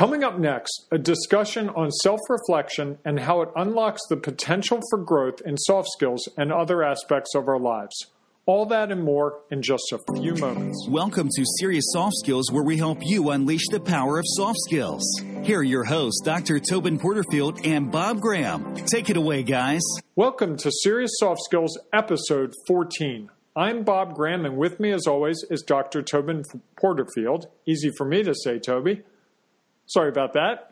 Coming up next, a discussion on self reflection and how it unlocks the potential for growth in soft skills and other aspects of our lives. All that and more in just a few moments. Welcome to Serious Soft Skills, where we help you unleash the power of soft skills. Here are your hosts, Dr. Tobin Porterfield and Bob Graham. Take it away, guys. Welcome to Serious Soft Skills, episode 14. I'm Bob Graham, and with me, as always, is Dr. Tobin Porterfield. Easy for me to say, Toby. Sorry about that.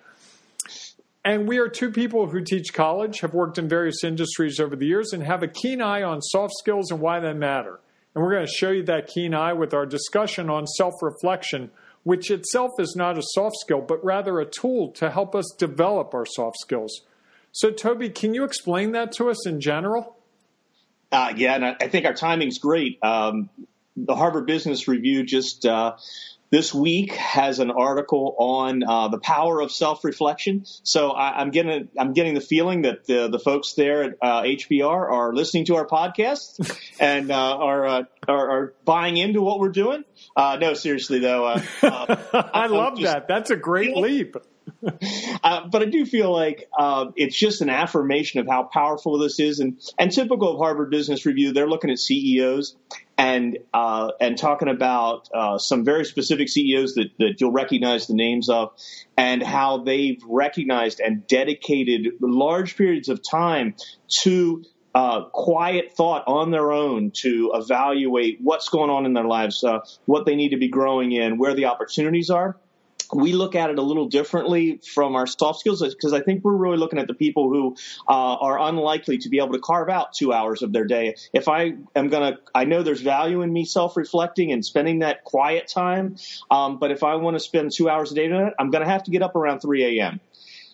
And we are two people who teach college, have worked in various industries over the years, and have a keen eye on soft skills and why they matter. And we're going to show you that keen eye with our discussion on self reflection, which itself is not a soft skill, but rather a tool to help us develop our soft skills. So, Toby, can you explain that to us in general? Uh, yeah, and I think our timing's great. Um, the Harvard Business Review just uh, this week has an article on uh, the power of self-reflection. So I, am getting I'm getting the feeling that the the folks there at uh, HBR are listening to our podcast and uh, are, uh, are, are buying into what we're doing. Uh, no, seriously though, uh, I love just, that. That's a great leap. Uh, but I do feel like uh, it's just an affirmation of how powerful this is, and and typical of Harvard Business Review, they're looking at CEOs and uh, and talking about uh, some very specific CEOs that, that you'll recognize the names of, and how they've recognized and dedicated large periods of time to uh, quiet thought on their own to evaluate what's going on in their lives, uh, what they need to be growing in, where the opportunities are we look at it a little differently from our soft skills because I think we're really looking at the people who uh, are unlikely to be able to carve out two hours of their day. If I am going to, I know there's value in me self reflecting and spending that quiet time, um, but if I want to spend two hours a day doing it, I'm going to have to get up around 3 a.m.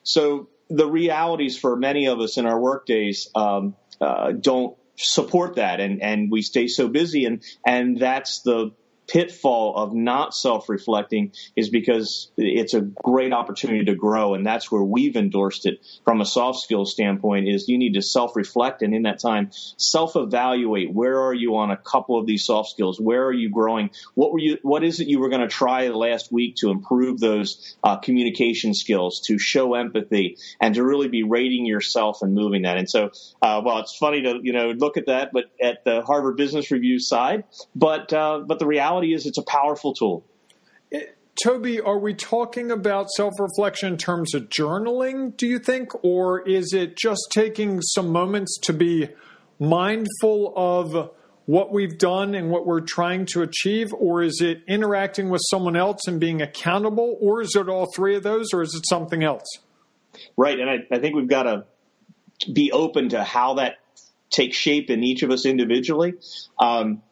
So the realities for many of us in our work days um, uh, don't support that and and we stay so busy and and that's the pitfall of not self-reflecting is because it's a great opportunity to grow and that's where we've endorsed it from a soft skills standpoint is you need to self-reflect and in that time self-evaluate. Where are you on a couple of these soft skills? Where are you growing? What were you what is it you were going to try last week to improve those uh, communication skills to show empathy and to really be rating yourself and moving that? And so uh, well it's funny to you know look at that but at the Harvard Business Review side but uh, but the reality reality is it's a powerful tool. It, eh, Toby, are we talking about self reflection in terms of journaling, do you think? Or is it just taking some moments to be mindful of what we've done and what we're trying to achieve? Or is it interacting with someone else and being accountable? Or is it all three of those? Or is it something else? Right. And I, I think we've got to be open to how that takes shape in each of us individually. Um,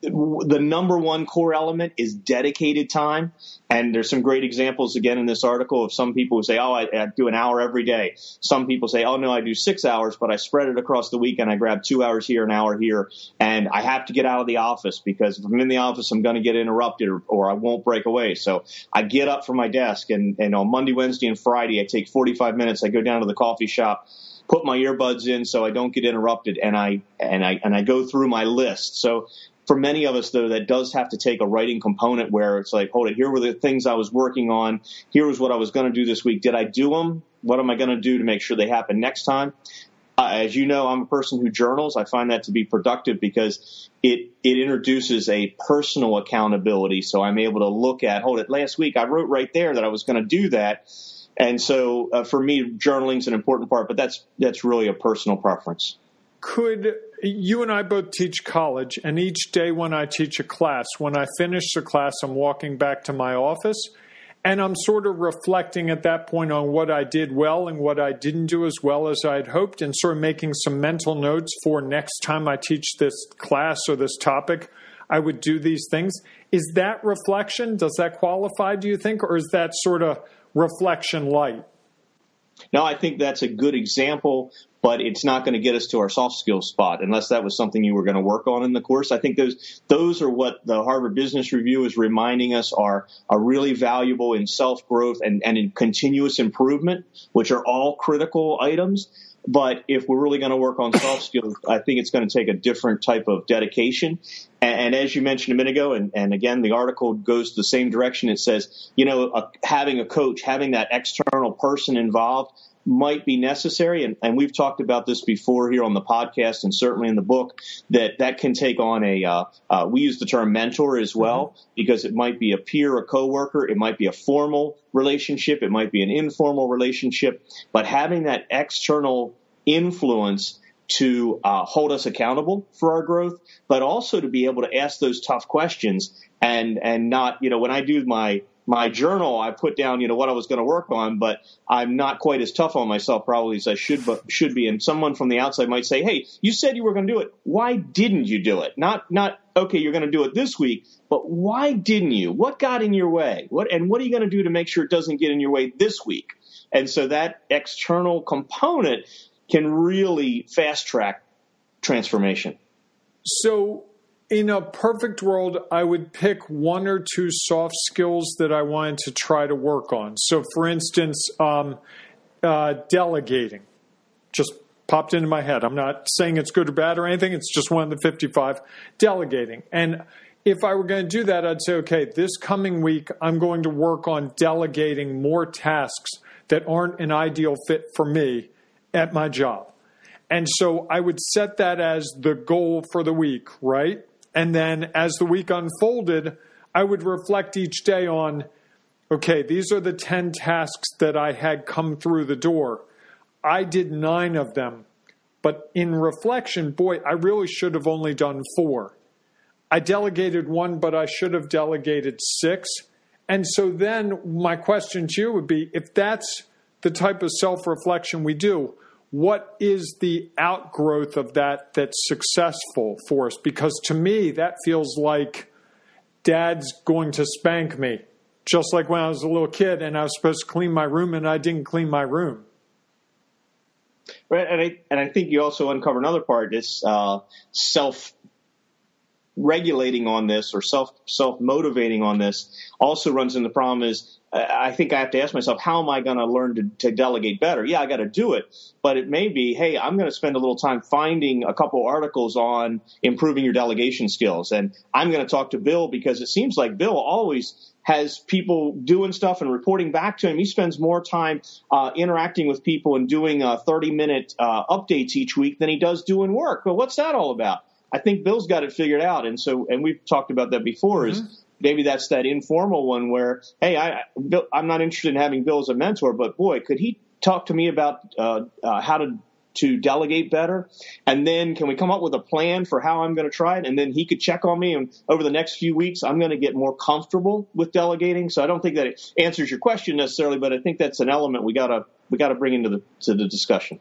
the number one core element is dedicated time. And there's some great examples again in this article of some people who say, Oh, I, I, do an hour every day. Some people say, Oh, no, I do six hours, but I spread it across the week and I grab two hours here, an hour here. And I have to get out of the office because if I'm in the office, I'm going to get interrupted or, or, I won't break away. So I get up from my desk and, and on Monday, Wednesday, and Friday, I take 45 minutes. I go down to the coffee shop put my earbuds in so I don't get interrupted and I and I and I go through my list. So for many of us, though, that does have to take a writing component where it's like, hold it, here were the things I was working on. Here was what I was going to do this week. Did I do them? What am I going to do to make sure they happen next time? Uh, as you know, I'm a person who journals. I find that to be productive because it it introduces a personal accountability. So I'm able to look at, hold it, last week I wrote right there that I was going to do that. And so uh, for me, journaling is an important part, but that's that's really a personal preference. Could you and I both teach college, and each day when I teach a class, when I finish the class, I'm walking back to my office and I'm sort of reflecting at that point on what I did well and what I didn't do as well as I had hoped, and sort of making some mental notes for next time I teach this class or this topic. I would do these things. Is that reflection? Does that qualify, do you think, or is that sort of reflection light? No, I think that's a good example but it's not going to get us to our soft skills spot unless that was something you were going to work on in the course. I think those those are what the Harvard Business Review is reminding us are are really valuable in self growth and, and in continuous improvement, which are all critical items. But if we're really going to work on soft skills, I think it's going to take a different type of dedication. And, and, as you mentioned a minute ago, and, and again, the article goes the same direction. It says, you know, a, having a coach, having that external person involved might be necessary. And, and, we've talked about this before here on the podcast and certainly in the book that that can take on a, uh, uh, we use the term mentor as well mm-hmm. because it might be a peer, a coworker. It might be a formal relationship. It might be an informal relationship, but having that external influence to uh, hold us accountable for our growth, but also to be able to ask those tough questions and and not you know when I do my my journal, I put down, you know, what I was going to work on, but I'm not quite as tough on myself probably as I should, but should be. And someone from the outside might say, Hey, you said you were going to do it. Why didn't you do it? Not, not, okay, you're going to do it this week, but why didn't you? What got in your way? What, and what are you going to do to make sure it doesn't get in your way this week? And so that external component can really fast track transformation. So in a perfect world, I would pick one or two soft skills that I wanted to try to work on. So, for instance, um, uh, delegating just popped into my head. I'm not saying it's good or bad or anything, it's just one of the 55. Delegating. And if I were going to do that, I'd say, okay, this coming week, I'm going to work on delegating more tasks that aren't an ideal fit for me at my job. And so I would set that as the goal for the week, right? And then as the week unfolded, I would reflect each day on okay, these are the 10 tasks that I had come through the door. I did nine of them. But in reflection, boy, I really should have only done four. I delegated one, but I should have delegated six. And so then my question to you would be if that's the type of self reflection we do, what is the outgrowth of that that's successful for us? Because to me, that feels like dad's going to spank me, just like when I was a little kid and I was supposed to clean my room and I didn't clean my room. Right, and I and I think you also uncover another part: is uh, self regulating on this or self self motivating on this also runs into the problem is I think I have to ask myself, how am I going to learn to, delegate better? Yeah, I got to do it, but it may be, hey, I'm going to spend a little time finding a couple articles on improving your delegation skills, and I'm going to talk to Bill because it seems like Bill always has people doing stuff and reporting back to him. He spends more time uh, interacting with people and doing uh, 30 minute uh, updates each week than he does doing work. But what's that all about? I think Bill's got it figured out, and so and we've talked about that before. Mm-hmm. Is maybe that's that informal one where, hey, I, Bill, I'm not interested in having Bill as a mentor, but boy, could he talk to me about uh, uh, how to to delegate better, and then can we come up with a plan for how I'm going to try it, and then he could check on me, and over the next few weeks, I'm going to get more comfortable with delegating. So I don't think that it answers your question necessarily, but I think that's an element we gotta we gotta bring into the to the discussion.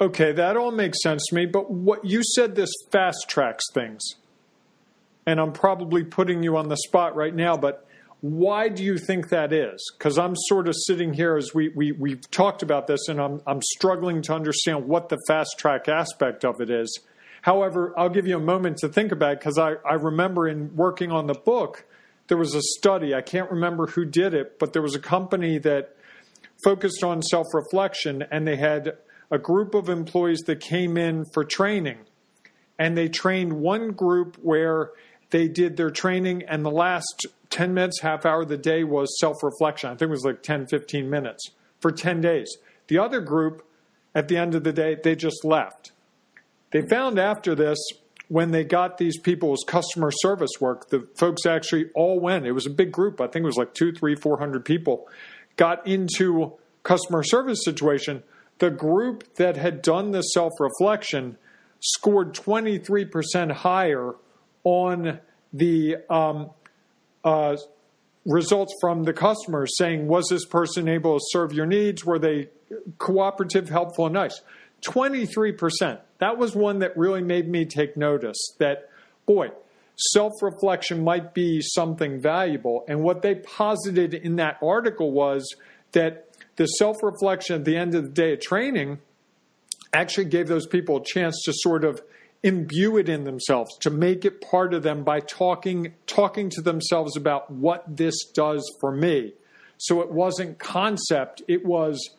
Okay, that all makes sense to me. But what you said this fast tracks things and I'm probably putting you on the spot right now, but why do you think that is? Because I'm sort of sitting here as we, we, we've talked about this, and I'm, I'm struggling to understand what the fast track aspect of it is. However, I'll give you a moment to think about it because I, I remember in working on the book, there was a study. I can't remember who did it, but there was a company that focused on self reflection, and they had a group of employees that came in for training. And they trained one group where they did their training, and the last 10 minutes, half hour of the day was self reflection. I think it was like 10, 15 minutes for 10 days. The other group, at the end of the day, they just left. They found after this, when they got these people's customer service work, the folks actually all went. It was a big group. I think it was like two, three, four hundred people got into customer service situation. The group that had done the self reflection scored 23% higher on the um, uh, results from the customers saying, was this person able to serve your needs? Were they cooperative, helpful, and nice? 23%. That was one that really made me take notice that, boy, self reflection might be something valuable. And what they posited in that article was that the self reflection at the end of the day of training actually gave those people a chance to sort of imbue it in themselves, to make it part of them by talking talking to themselves about what this does for me. So it wasn't concept, it was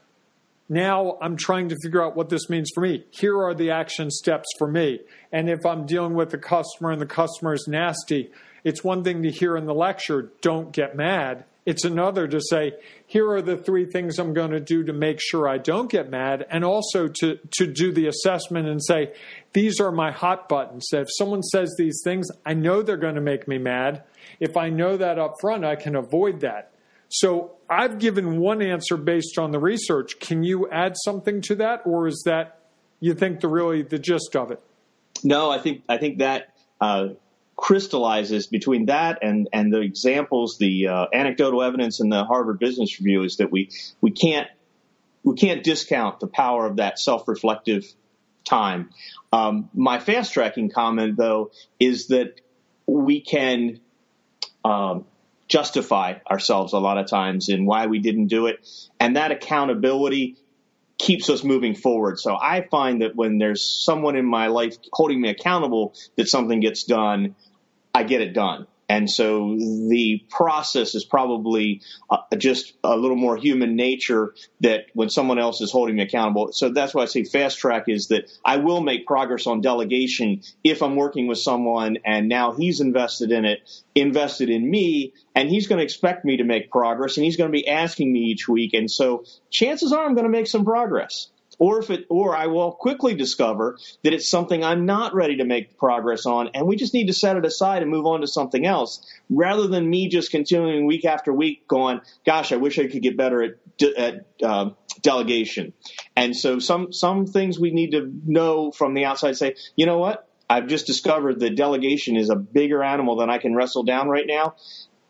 Now I'm trying to figure out what this means for me. Here are the action steps for me. And if I'm dealing with a customer and the customer is nasty, it's one thing to hear in the lecture, don't get mad. It's another to say, here are the three things I'm going to do to make sure I don't get mad, and also to, to do the assessment and say, these are my hot buttons. If someone says these things, I know they're going to make me mad. If I know that up front, I can avoid that. So I've given one answer based on the research. Can you add something to that, or is that you think the really the gist of it? No, I think I think that uh, crystallizes between that and and the examples, the uh, anecdotal evidence in the Harvard Business Review is that we we can't we can't discount the power of that self-reflective time. Um, my fast tracking comment, though, is that we can um, justify ourselves a lot of times in why we didn't do it, and that accountability keeps us moving forward. So I find that when there's someone in my life holding me accountable that something gets done, I get it done. And so the process is probably uh, just a little more human nature that when someone else is holding me accountable. So that's why I say fast track is that I will make progress on delegation if I'm working with someone and now he's invested in it, invested in me, and he's going to expect me to make progress and he's going to be asking me each week. And so chances are I'm going to make some progress or if it, or I will quickly discover that it's something I'm not ready to make progress on, and we just need to set it aside and move on to something else, rather than me just continuing week after week going, "Gosh, I wish I could get better at, at uh, delegation." And so some some things we need to know from the outside. Say, you know what? I've just discovered that delegation is a bigger animal than I can wrestle down right now,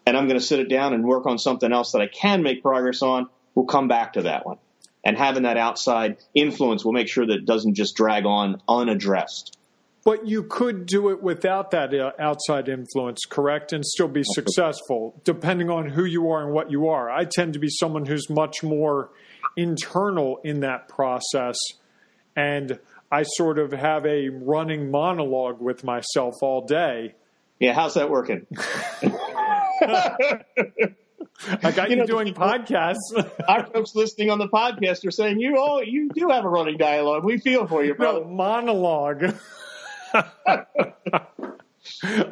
and I'm going to sit it down and work on something else that I can make progress on. We'll come back to that one and having that outside influence will make sure that it doesn't just drag on unaddressed. But you could do it without that uh, outside influence, correct, and still be successful, depending on who you are and what you are. I tend to be someone who's much more internal in that process, and I sort of have a running monologue with myself all day. Yeah, how's that working? I got you, you know, doing podcasts. our folks listening on the podcast are saying you all you do have a running dialogue. We feel for you, brother. No, monologue.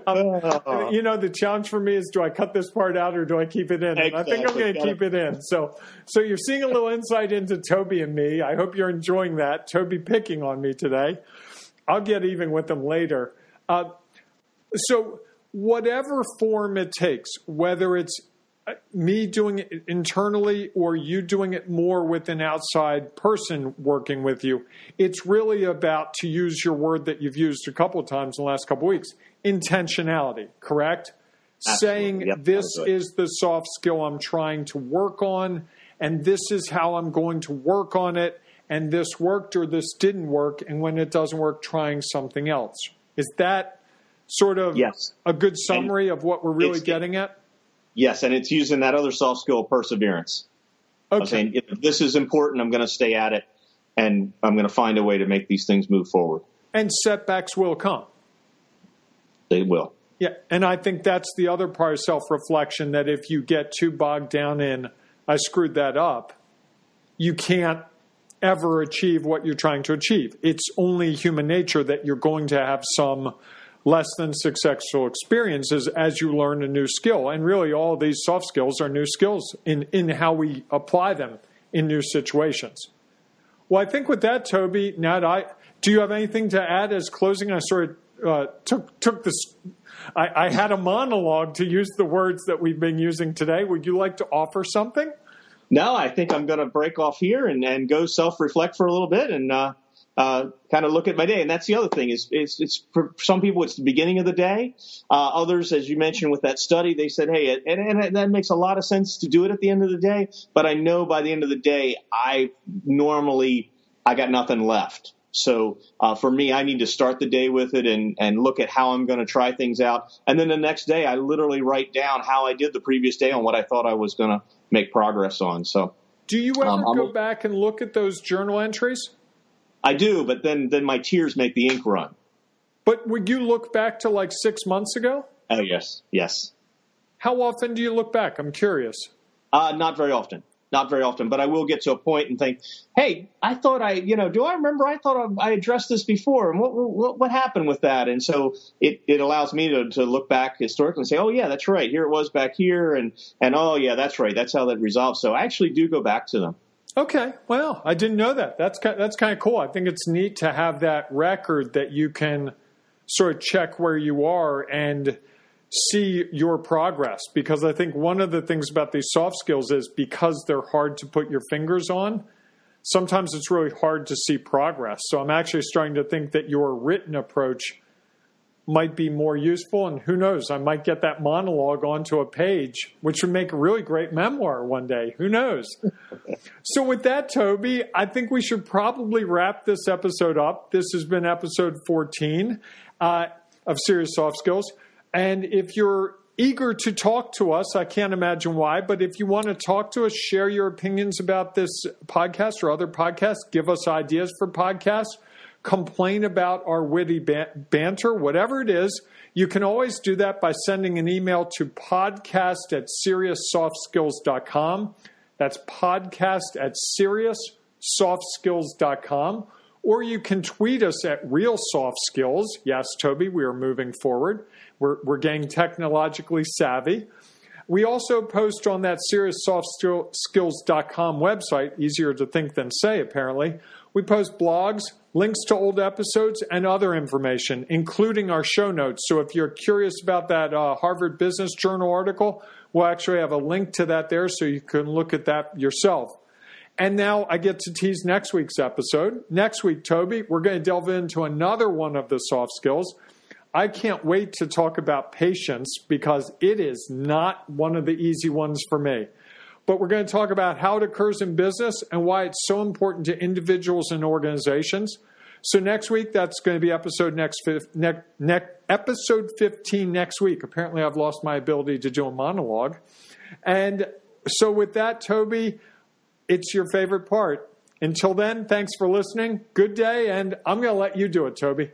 um, you know, the challenge for me is: do I cut this part out or do I keep it in? Exactly. I think I'm going to keep it in. So, so you're seeing a little insight into Toby and me. I hope you're enjoying that. Toby picking on me today. I'll get even with them later. Uh, so, whatever form it takes, whether it's me doing it internally or you doing it more with an outside person working with you. It's really about, to use your word that you've used a couple of times in the last couple of weeks, intentionality, correct? Absolutely. Saying yep, this is the soft skill I'm trying to work on, and this is how I'm going to work on it, and this worked or this didn't work, and when it doesn't work, trying something else. Is that sort of yes. a good summary and of what we're really getting at? Yes, and it's using that other soft skill, perseverance. Okay. Saying if this is important, I'm going to stay at it, and I'm going to find a way to make these things move forward. And setbacks will come. They will. Yeah, and I think that's the other part of self reflection that if you get too bogged down in, I screwed that up, you can't ever achieve what you're trying to achieve. It's only human nature that you're going to have some less than successful experiences as you learn a new skill. And really, all these soft skills are new skills in, in how we apply them in new situations. Well, I think with that, Toby, Nat, I do you have anything to add as closing? I sort of uh, took took this. I, I had a monologue to use the words that we've been using today. Would you like to offer something? No, I think I'm going to break off here and, and go self reflect for a little bit and uh, uh, kind of look at my day. And that's the other thing is it's, it's for some people it's the beginning of the day. Uh, others, as you mentioned with that study, they said, hey, and, and that makes a lot of sense to do it at the end of the day. But I know by the end of the day, I normally I got nothing left. So uh, for me, I need to start the day with it and, and look at how I'm going to try things out. And then the next day, I literally write down how I did the previous day on what I thought I was going to make progress on. So, do you ever um, go back and look at those journal entries? I do, but then then my tears make the ink run. But would you look back to like six months ago? Oh yes, yes. How often do you look back? I'm curious. Uh, not very often. not very often, but I will get to a point and think, hey, I thought I, you know, do I remember I thought I addressed this before and what, what, what happened with that? And so it, it allows me to, to look back historically and say, oh yeah, that's right. Here it was back here. And, and oh yeah, that's right. That's how that resolved." So I actually do go back to them. Okay, well, I didn't know that. That's kind, that's kind of cool. I think it's neat to have that record that you can sort of check where you are and see your progress because I think one of the things about these soft skills is because they're hard to put your fingers on, sometimes it's really hard to see progress. So I'm actually starting to think that your written approach might be more useful. And who knows, I might get that monologue onto a page, which would make a really great memoir one day. Who knows? so, with that, Toby, I think we should probably wrap this episode up. This has been episode 14 uh, of Serious Soft Skills. And if you're eager to talk to us, I can't imagine why, but if you want to talk to us, share your opinions about this podcast or other podcasts, give us ideas for podcasts complain about our witty banter, whatever it is, you can always do that by sending an email to podcast at serioussoftskills.com. That's podcast at serioussoftskills.com. Or you can tweet us at Real Soft Skills. Yes, Toby, we are moving forward. We're, we're getting technologically savvy. We also post on that serioussoftskills.com website, easier to think than say, apparently. We post blogs, links to old episodes, and other information, including our show notes. So if you're curious about that uh, Harvard Business Journal article, we'll actually have a link to that there so you can look at that yourself. And now I get to tease next week's episode. Next week, Toby, we're going to delve into another one of the soft skills. I can't wait to talk about patience because it is not one of the easy ones for me but we're going to talk about how it occurs in business and why it's so important to individuals and organizations. So next week, that's going to be episode next ne- ne- episode 15 next week. Apparently, I've lost my ability to do a monologue. And so with that, Toby, it's your favorite part. Until then, thanks for listening. Good day, and I'm going to let you do it, Toby.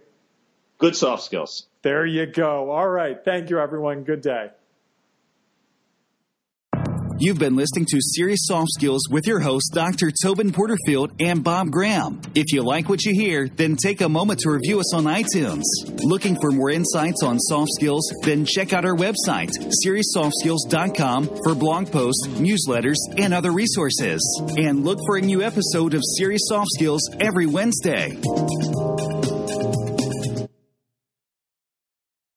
Good soft skills. There you go. All right. Thank you, everyone. Good day. You've been listening to Serious Soft Skills with your hosts, Dr. Tobin Porterfield and Bob Graham. If you like what you hear, then take a moment to review us on iTunes. Looking for more insights on soft skills? Then check out our website, SeriousSoftSkills.com, for blog posts, newsletters, and other resources. And look for a new episode of Serious Soft Skills every Wednesday.